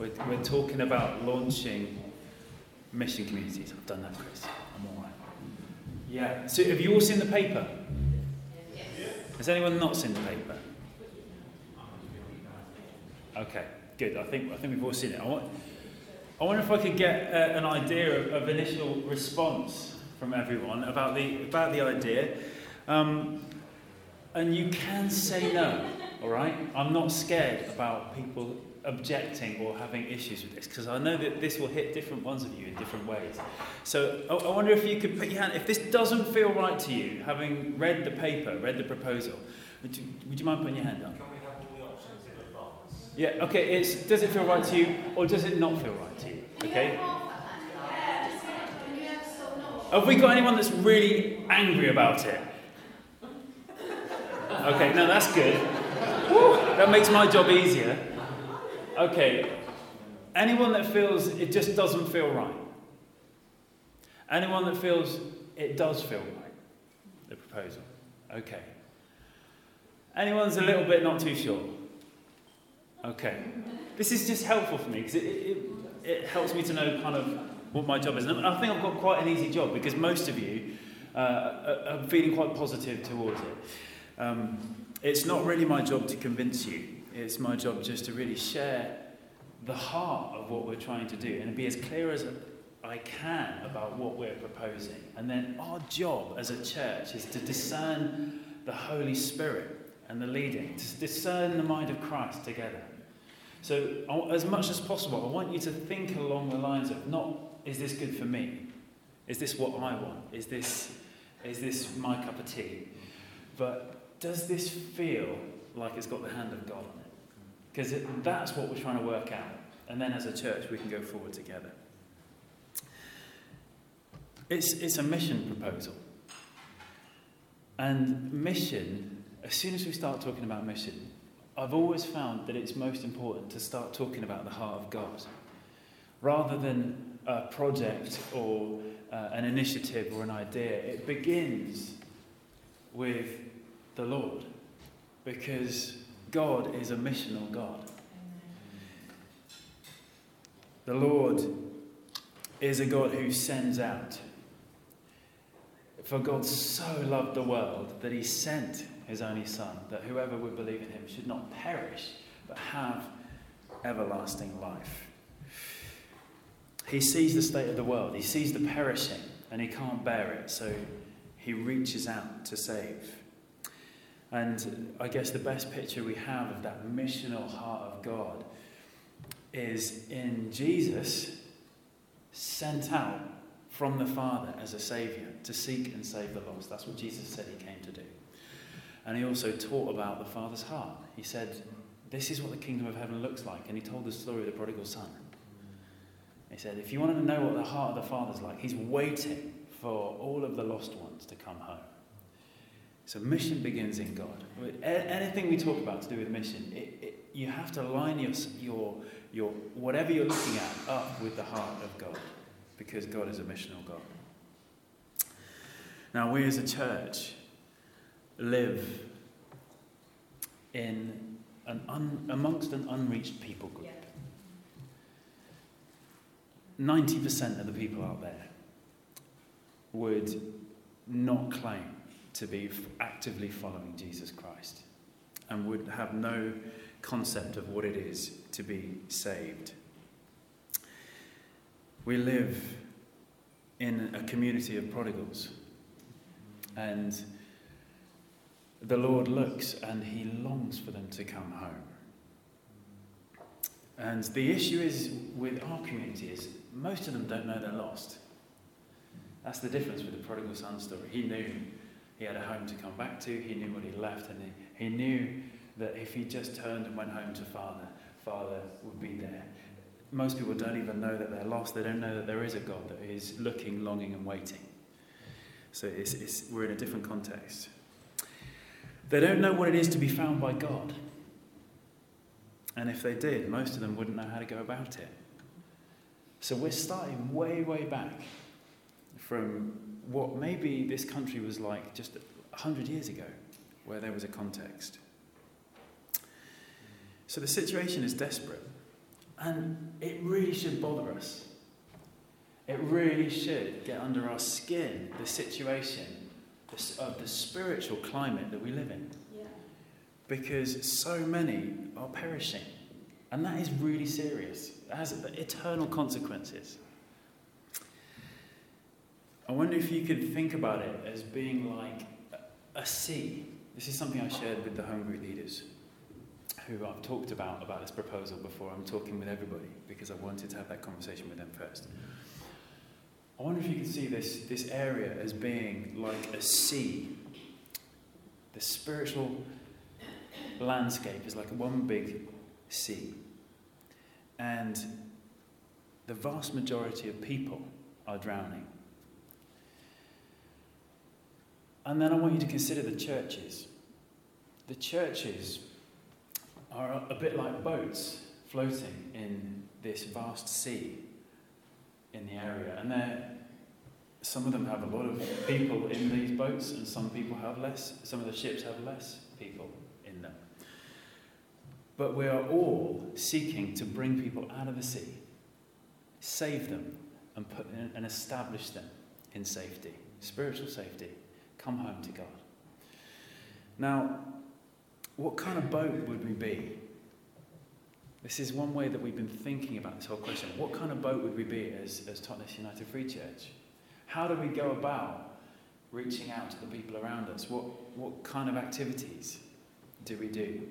We're, we're talking about launching mission communities. I've done that, Chris. I'm all right. Yeah. So have you all seen the paper? Yes. Has anyone not seen the paper? Okay, good. I think I think we've all seen it. I, want, I wonder if I could get uh, an idea of, of, initial response from everyone about the about the idea. Um, and you can say no, all right? I'm not scared about people objecting or having issues with this because I know that this will hit different ones of you in different ways. So I, I wonder if you could put your hand, if this doesn't feel right to you, having read the paper, read the proposal, would you, would you mind putting your hand up? Can we have all the options in advance? Yeah, okay, it's, does it feel right to you or does it not feel right to you? Okay? Have we got anyone that's really angry about it? Okay, no, that's good. Woo, that makes my job easier. Okay, anyone that feels it just doesn't feel right? Anyone that feels it does feel right? The proposal. Okay. Anyone's a little bit not too sure? Okay. This is just helpful for me because it, it, it, helps me to know kind of what my job is. And I think I've got quite an easy job because most of you uh, are feeling quite positive towards it. Um, it's not really my job to convince you. It's my job just to really share the heart of what we're trying to do and be as clear as I can about what we're proposing. And then our job as a church is to discern the Holy Spirit and the leading, to discern the mind of Christ together. So, as much as possible, I want you to think along the lines of not, is this good for me? Is this what I want? Is this, is this my cup of tea? But does this feel like it's got the hand of God? Because that's what we're trying to work out. And then as a church, we can go forward together. It's, it's a mission proposal. And mission, as soon as we start talking about mission, I've always found that it's most important to start talking about the heart of God rather than a project or uh, an initiative or an idea. It begins with the Lord because God is a missional God. The Lord is a God who sends out. For God so loved the world that he sent his only Son, that whoever would believe in him should not perish, but have everlasting life. He sees the state of the world, he sees the perishing, and he can't bear it, so he reaches out to save. And I guess the best picture we have of that missional heart of God is in Jesus sent out from the Father as a Saviour to seek and save the lost. That's what Jesus said he came to do. And he also taught about the Father's heart. He said, This is what the kingdom of heaven looks like. And he told the story of the prodigal son. He said, If you want to know what the heart of the Father's like, he's waiting for all of the lost ones to come home. So mission begins in God. Anything we talk about to do with mission, it, it, you have to line your, your, your, whatever you're looking at up with the heart of God, because God is a missional God. Now, we as a church live in an un, amongst an unreached people group. 90% of the people out there would not claim to be actively following Jesus Christ and would have no concept of what it is to be saved. We live in a community of prodigals, and the Lord looks and He longs for them to come home. And the issue is with our community is most of them don't know they're lost. That's the difference with the prodigal son story. He knew he had a home to come back to. He knew what he left, and he, he knew that if he just turned and went home to Father, Father would be there. Most people don't even know that they're lost. They don't know that there is a God that is looking, longing, and waiting. So it's, it's, we're in a different context. They don't know what it is to be found by God. And if they did, most of them wouldn't know how to go about it. So we're starting way, way back from what maybe this country was like just 100 years ago, where there was a context. So the situation is desperate. And it really should bother us. It really should get under our skin the situation of the spiritual climate that we live in. Yeah. Because so many are perishing. And that is really serious. It has eternal consequences. I wonder if you could think about it as being like a sea. This is something I shared with the home group leaders who I've talked about about this proposal before. I'm talking with everybody because I wanted to have that conversation with them first. I wonder if you could see this, this area as being like a sea. The spiritual landscape is like one big sea. And the vast majority of people are drowning. And then I want you to consider the churches. The churches are a bit like boats floating in this vast sea in the area. And some of them have a lot of people in these boats, and some people have less. Some of the ships have less people in them. But we are all seeking to bring people out of the sea, save them, and, put and establish them in safety, spiritual safety. Come home to God. Now, what kind of boat would we be? This is one way that we've been thinking about this whole question. What kind of boat would we be as, as Totnes United Free Church? How do we go about reaching out to the people around us? What, what kind of activities do we do?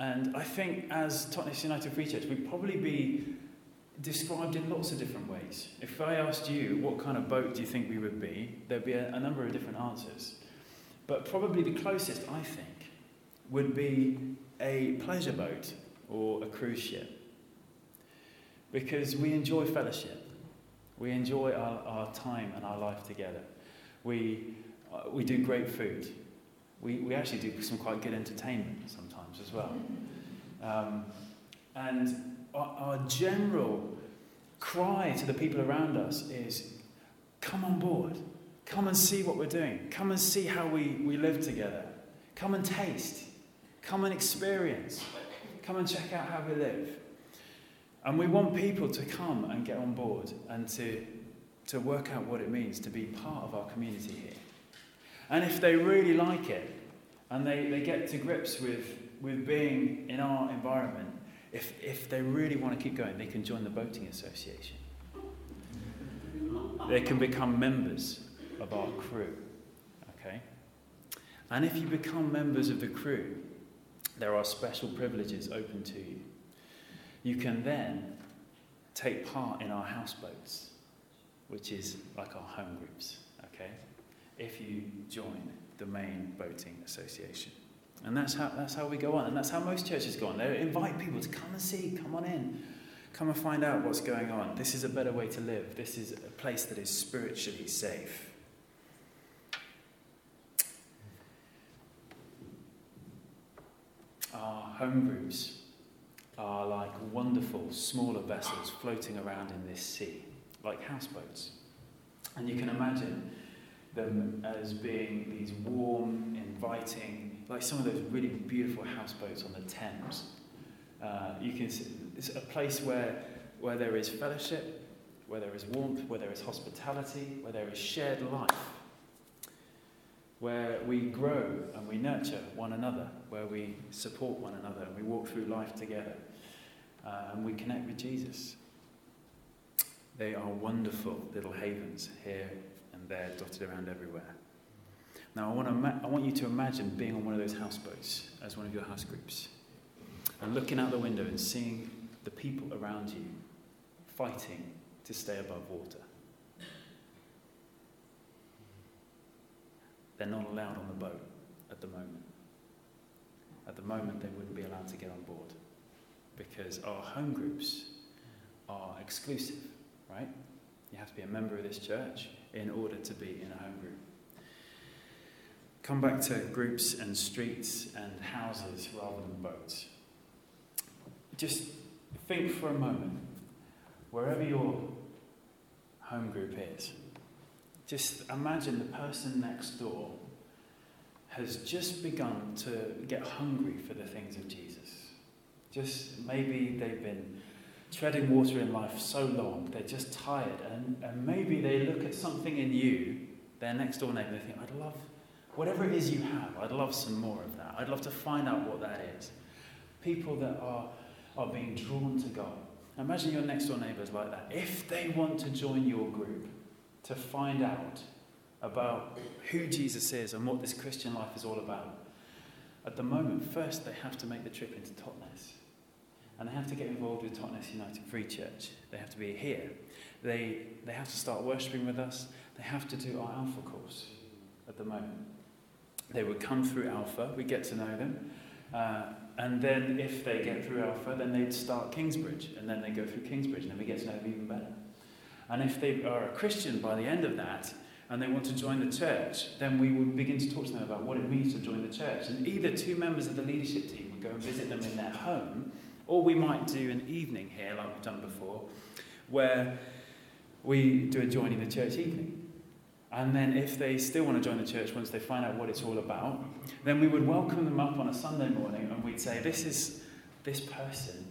And I think as Totnes United Free Church, we'd probably be described in lots of different ways. If I asked you what kind of boat do you think we would be, there'd be a, a number of different answers. But probably the closest, I think, would be a pleasure boat or a cruise ship. Because we enjoy fellowship. We enjoy our, our time and our life together. We, uh, we do great food. We, we actually do some quite good entertainment sometimes as well. Um, and our, our general cry to the people around us is come on board. Come and see what we're doing. Come and see how we, we live together. Come and taste. Come and experience. Come and check out how we live. And we want people to come and get on board and to, to work out what it means to be part of our community here. And if they really like it and they, they get to grips with, with being in our environment, if, if they really want to keep going, they can join the Boating Association. They can become members of our crew. Okay? And if you become members of the crew, there are special privileges open to you. You can then take part in our houseboats, which is like our home groups, okay? If you join the main boating association. And that's how, that's how we go on. And that's how most churches go on. They invite people to come and see, come on in, come and find out what's going on. This is a better way to live. This is a place that is spiritually safe. Our home groups are like wonderful smaller vessels floating around in this sea, like houseboats. And you can imagine them as being these warm, inviting, like some of those really beautiful houseboats on the Thames. Uh, you can see, it's a place where, where there is fellowship, where there is warmth, where there is hospitality, where there is shared life where we grow and we nurture one another, where we support one another and we walk through life together uh, and we connect with Jesus. They are wonderful little havens here and there, dotted around everywhere. Now, I want, to I want you to imagine being on one of those houseboats as one of your house groups and looking out the window and seeing the people around you fighting to stay above water. They're not allowed on the boat at the moment. At the moment, they wouldn't be allowed to get on board because our home groups are exclusive, right? You have to be a member of this church in order to be in a home group. Come back to groups and streets and houses rather than boats. Just think for a moment, wherever your home group is, just imagine the person next door has just begun to get hungry for the things of Jesus. Just maybe they've been treading water in life so long, they're just tired, and, and maybe they look at something in you, their next door neighbour, they think, I'd love, whatever it is you have, I'd love some more of that. I'd love to find out what that is. People that are, are being drawn to God. Imagine your next door neighbours like that. If they want to join your group to find out about who Jesus is and what this Christian life is all about, at the moment, first they have to make the trip into Totnes. And they have to get involved with Totnes United Free Church. They have to be here. They, they have to start worshipping with us. They have to do our Alpha course at the moment. They would come through Alpha, we get to know them. Uh, and then if they get through Alpha, then they'd start Kingsbridge. And then they go through Kingsbridge, and then we get to know them even better. And if they are a Christian by the end of that, and they want to join the church, then we would begin to talk to them about what it means to join the church. And either two members of the leadership team would go and visit them in their home, or we might do an evening here, like we've done before, where we do a joining the church evening. And then, if they still want to join the church once they find out what it's all about, then we would welcome them up on a Sunday morning and we'd say, This is this person.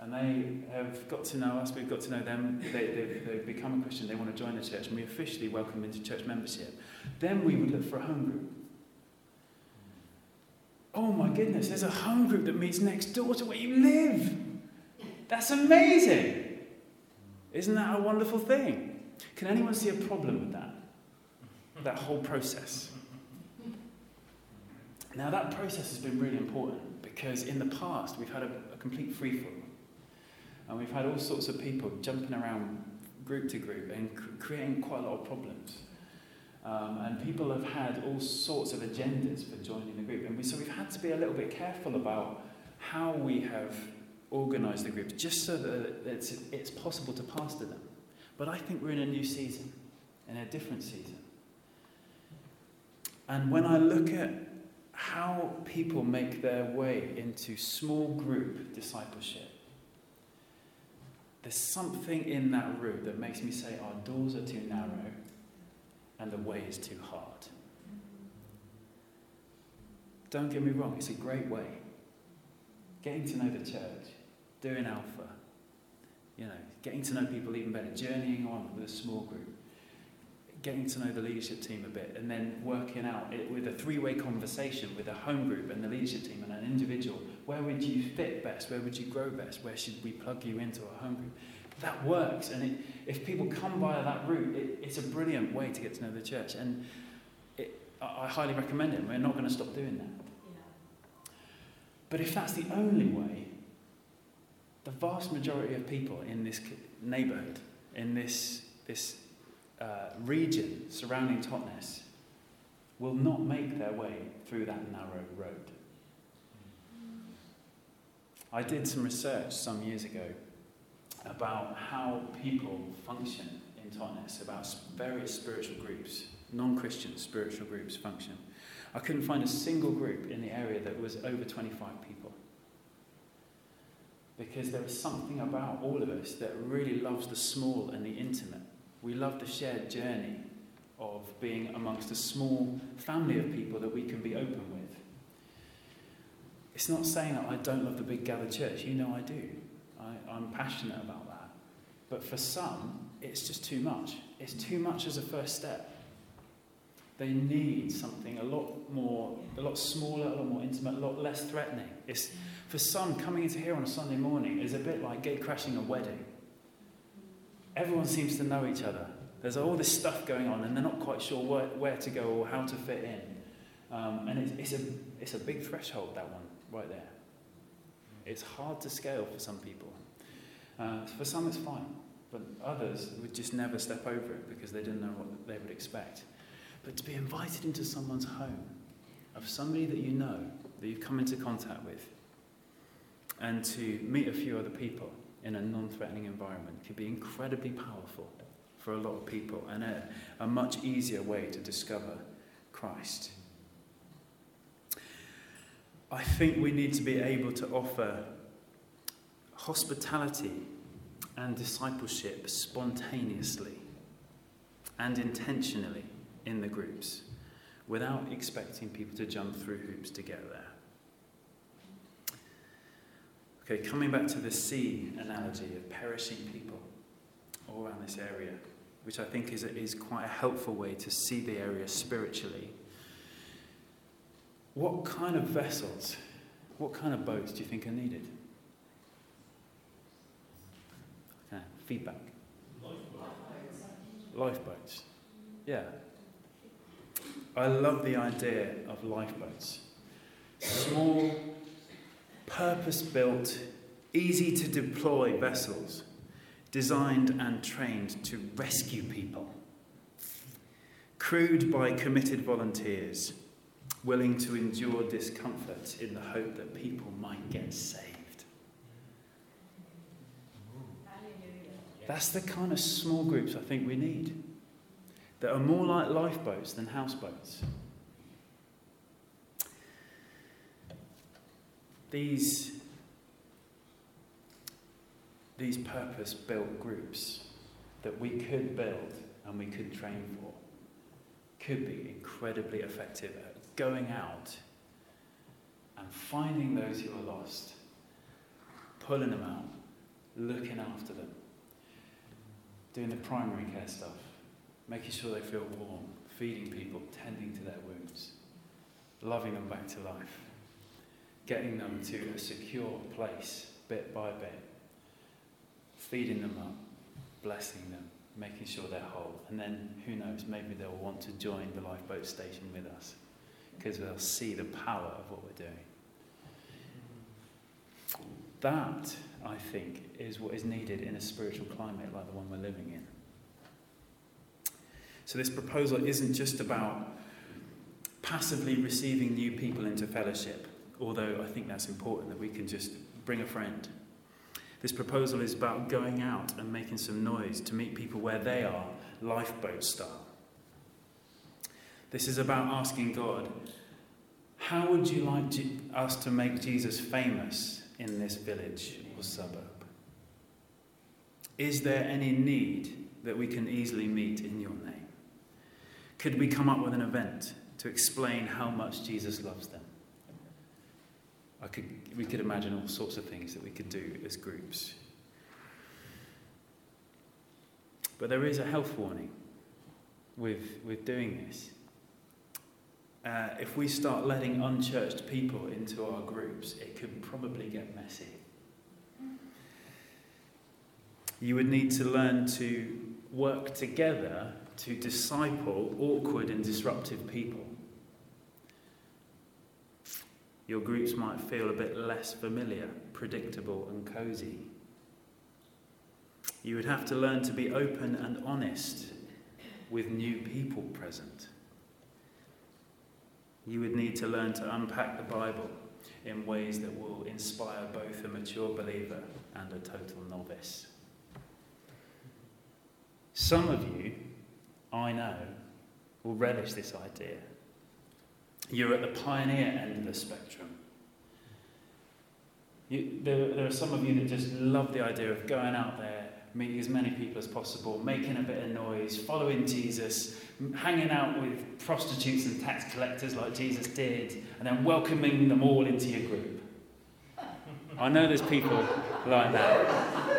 And they have got to know us, we've got to know them, they, they've, they've become a Christian, they want to join the church, and we officially welcome them into church membership. Then we would look for a home group oh my goodness, there's a home group that meets next door to where you live. That's amazing. Isn't that a wonderful thing? Can anyone see a problem with that? That whole process. Now, that process has been really important because in the past we've had a, a complete free fall. And we've had all sorts of people jumping around group to group and cr- creating quite a lot of problems. Um, and people have had all sorts of agendas for joining the group. And we, so we've had to be a little bit careful about how we have organised the group, just so that it's, it's possible to pastor them. But I think we're in a new season, in a different season. And when I look at how people make their way into small group discipleship, there's something in that route that makes me say our doors are too narrow and the way is too hard. Don't get me wrong, it's a great way. Getting to know the church, doing Alpha, you know, getting to know people even better, journeying on with a small group, getting to know the leadership team a bit, and then working out it with a three way conversation with a home group and the leadership team and an individual. Where would you fit best? Where would you grow best? Where should we plug you into a home group? that works. And it, if people come via that route, it, it's a brilliant way to get to know the church. And it, I, I highly recommend it. We're not going to stop doing that. Yeah. But if that's the only way, the vast majority of people in this neighbourhood, in this, this uh, region surrounding Totnes, will not make their way through that narrow road. I did some research some years ago about how people function in Totnes, about various spiritual groups, non Christian spiritual groups function. I couldn't find a single group in the area that was over 25 people. Because there is something about all of us that really loves the small and the intimate. We love the shared journey of being amongst a small family of people that we can be open with. It's not saying that I don't love the big gathered church. You know I do. I, I'm passionate about that. But for some, it's just too much. It's too much as a first step. They need something a lot more, a lot smaller, a lot more intimate, a lot less threatening. It's, for some, coming into here on a Sunday morning is a bit like gate crashing a wedding. Everyone seems to know each other. There's all this stuff going on, and they're not quite sure where, where to go or how to fit in. Um, and it's, it's, a, it's a big threshold, that one, right there. It's hard to scale for some people. Uh, for some, it's fine, but others would just never step over it because they didn't know what they would expect. But to be invited into someone's home of somebody that you know, that you've come into contact with, and to meet a few other people in a non threatening environment can be incredibly powerful for a lot of people and a, a much easier way to discover Christ. I think we need to be able to offer hospitality and discipleship spontaneously and intentionally in the groups without expecting people to jump through hoops to get there. Okay, coming back to the sea analogy of perishing people all around this area, which I think is, is quite a helpful way to see the area spiritually. What kind of vessels, what kind of boats do you think are needed? Okay, feedback. Lifeboats. Yeah. I love the idea of lifeboats. Small, purpose built, easy to deploy vessels designed and trained to rescue people. Crewed by committed volunteers, willing to endure discomfort in the hope that people might get saved. That's the kind of small groups I think we need that are more like lifeboats than houseboats. These, these purpose built groups that we could build and we could train for could be incredibly effective at going out and finding those who are lost, pulling them out, looking after them, doing the primary care stuff, making sure they feel warm, feeding people, tending to their wounds, loving them back to life, getting them to a secure place bit by bit, feeding them up, blessing them, making sure they're whole. And then, who knows, maybe they'll want to join the lifeboat station with us because they'll see the power of what we're doing. That, I think, is what is needed in a spiritual climate like the one we're living in. So, this proposal isn't just about passively receiving new people into fellowship, although I think that's important that we can just bring a friend. This proposal is about going out and making some noise to meet people where they are, lifeboat style. This is about asking God, how would you like us to make Jesus famous in this village or suburb? Is there any need that we can easily meet in your name? Could we come up with an event to explain how much Jesus loves them? I could, we could imagine all sorts of things that we could do as groups. But there is a health warning with, with doing this. Uh, if we start letting unchurched people into our groups, it could probably get messy. You would need to learn to work together to disciple awkward and disruptive people. Your groups might feel a bit less familiar, predictable, and cozy. You would have to learn to be open and honest with new people present. You would need to learn to unpack the Bible in ways that will inspire both a mature believer and a total novice. Some of you I know, will relish this idea. You're at the pioneer end of the spectrum. You, there, there are some of you that just love the idea of going out there, meeting as many people as possible, making a bit of noise, following Jesus, hanging out with prostitutes and tax collectors like Jesus did, and then welcoming them all into your group. I know there's people like that.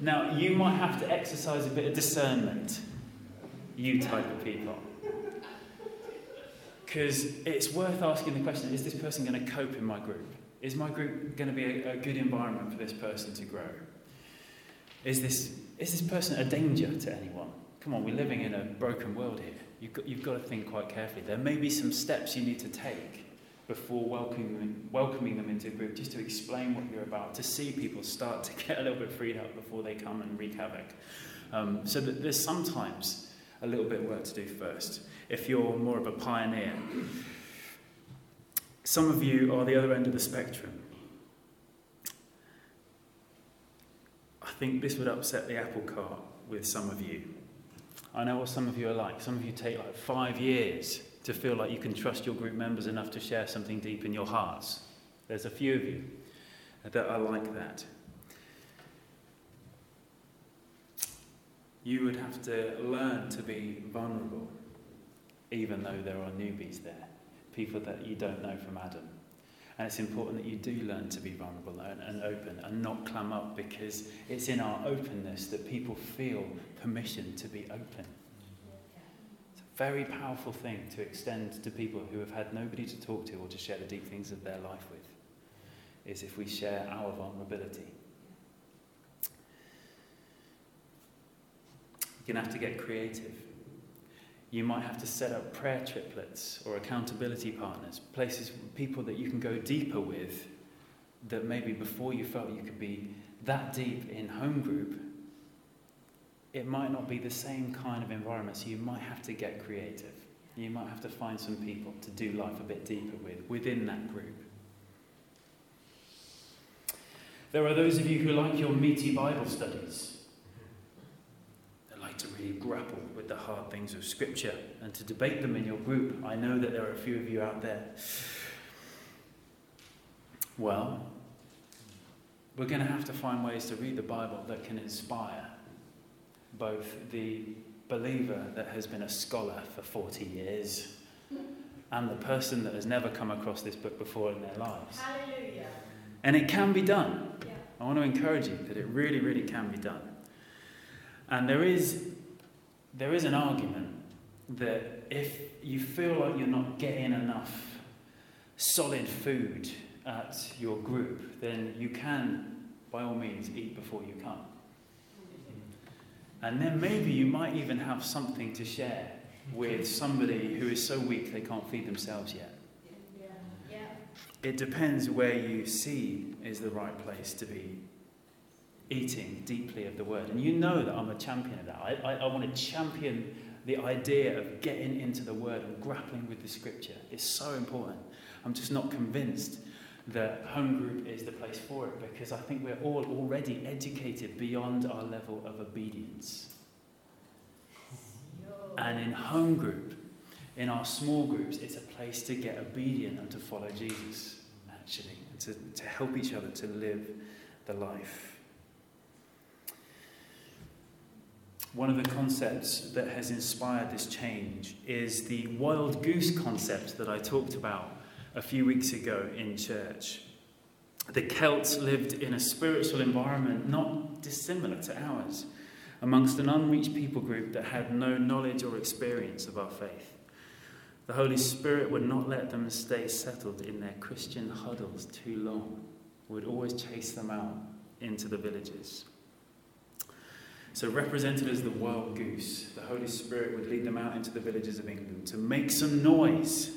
Now, you might have to exercise a bit of discernment, you type of people. Because it's worth asking the question is this person going to cope in my group? Is my group going to be a, a good environment for this person to grow? Is this, is this person a danger to anyone? Come on, we're living in a broken world here. You've got, you've got to think quite carefully. There may be some steps you need to take before welcoming welcoming them into a group, just to explain what you're about, to see people start to get a little bit freed up before they come and wreak havoc. Um, so that there's sometimes a little bit of work to do first. If you're more of a pioneer, some of you are the other end of the spectrum. I think this would upset the apple cart with some of you. I know what some of you are like. Some of you take like five years to feel like you can trust your group members enough to share something deep in your hearts. There's a few of you that are like that. You would have to learn to be vulnerable, even though there are newbies there, people that you don't know from Adam. And it's important that you do learn to be vulnerable and, and open and not clam up because it's in our openness that people feel permission to be open. It's a very powerful thing to extend to people who have had nobody to talk to or to share the deep things of their life with, is if we share our vulnerability. You're going to have to get creative. You might have to set up prayer triplets or accountability partners, places, people that you can go deeper with that maybe before you felt you could be that deep in home group, it might not be the same kind of environment, so you might have to get creative. You might have to find some people to do life a bit deeper with within that group. There are those of you who like your meaty Bible studies to really grapple with the hard things of Scripture and to debate them in your group. I know that there are a few of you out there. Well, we're going to have to find ways to read the Bible that can inspire both the believer that has been a scholar for 40 years and the person that has never come across this book before in their lives. Hallelujah. And it can be done. Yeah. I want to encourage you that it really, really can be done. And there is, there is an argument that if you feel like you're not getting enough solid food at your group, then you can, by all means, eat before you come. And then maybe you might even have something to share with somebody who is so weak they can't feed themselves yet. Yeah. Yeah. It depends where you see is the right place to be eating deeply of the word. And you know that I'm a champion of that. I, I, I, want to champion the idea of getting into the word and grappling with the scripture. It's so important. I'm just not convinced that home group is the place for it because I think we're all already educated beyond our level of obedience. And in home group, in our small groups, it's a place to get obedient and to follow Jesus, actually, and to, to help each other to live the life. One of the concepts that has inspired this change is the wild goose concept that I talked about a few weeks ago in church. The Celts lived in a spiritual environment not dissimilar to ours, amongst an unreached people group that had no knowledge or experience of our faith. The Holy Spirit would not let them stay settled in their Christian huddles too long, would always chase them out into the villages. So, represented as the wild goose, the Holy Spirit would lead them out into the villages of England to make some noise,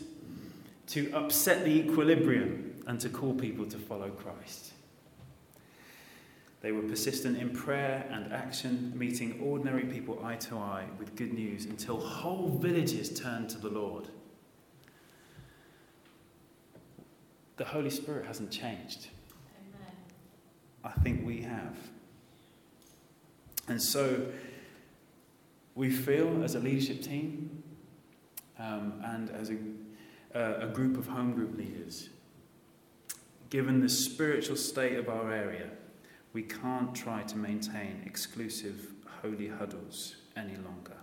to upset the equilibrium, and to call people to follow Christ. They were persistent in prayer and action, meeting ordinary people eye to eye with good news until whole villages turned to the Lord. The Holy Spirit hasn't changed. Amen. I think we have. And so we feel as a leadership team um, and as a, uh, a group of home group leaders, given the spiritual state of our area, we can't try to maintain exclusive holy huddles any longer.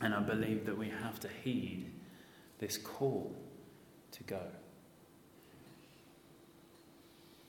And I believe that we have to heed this call to go.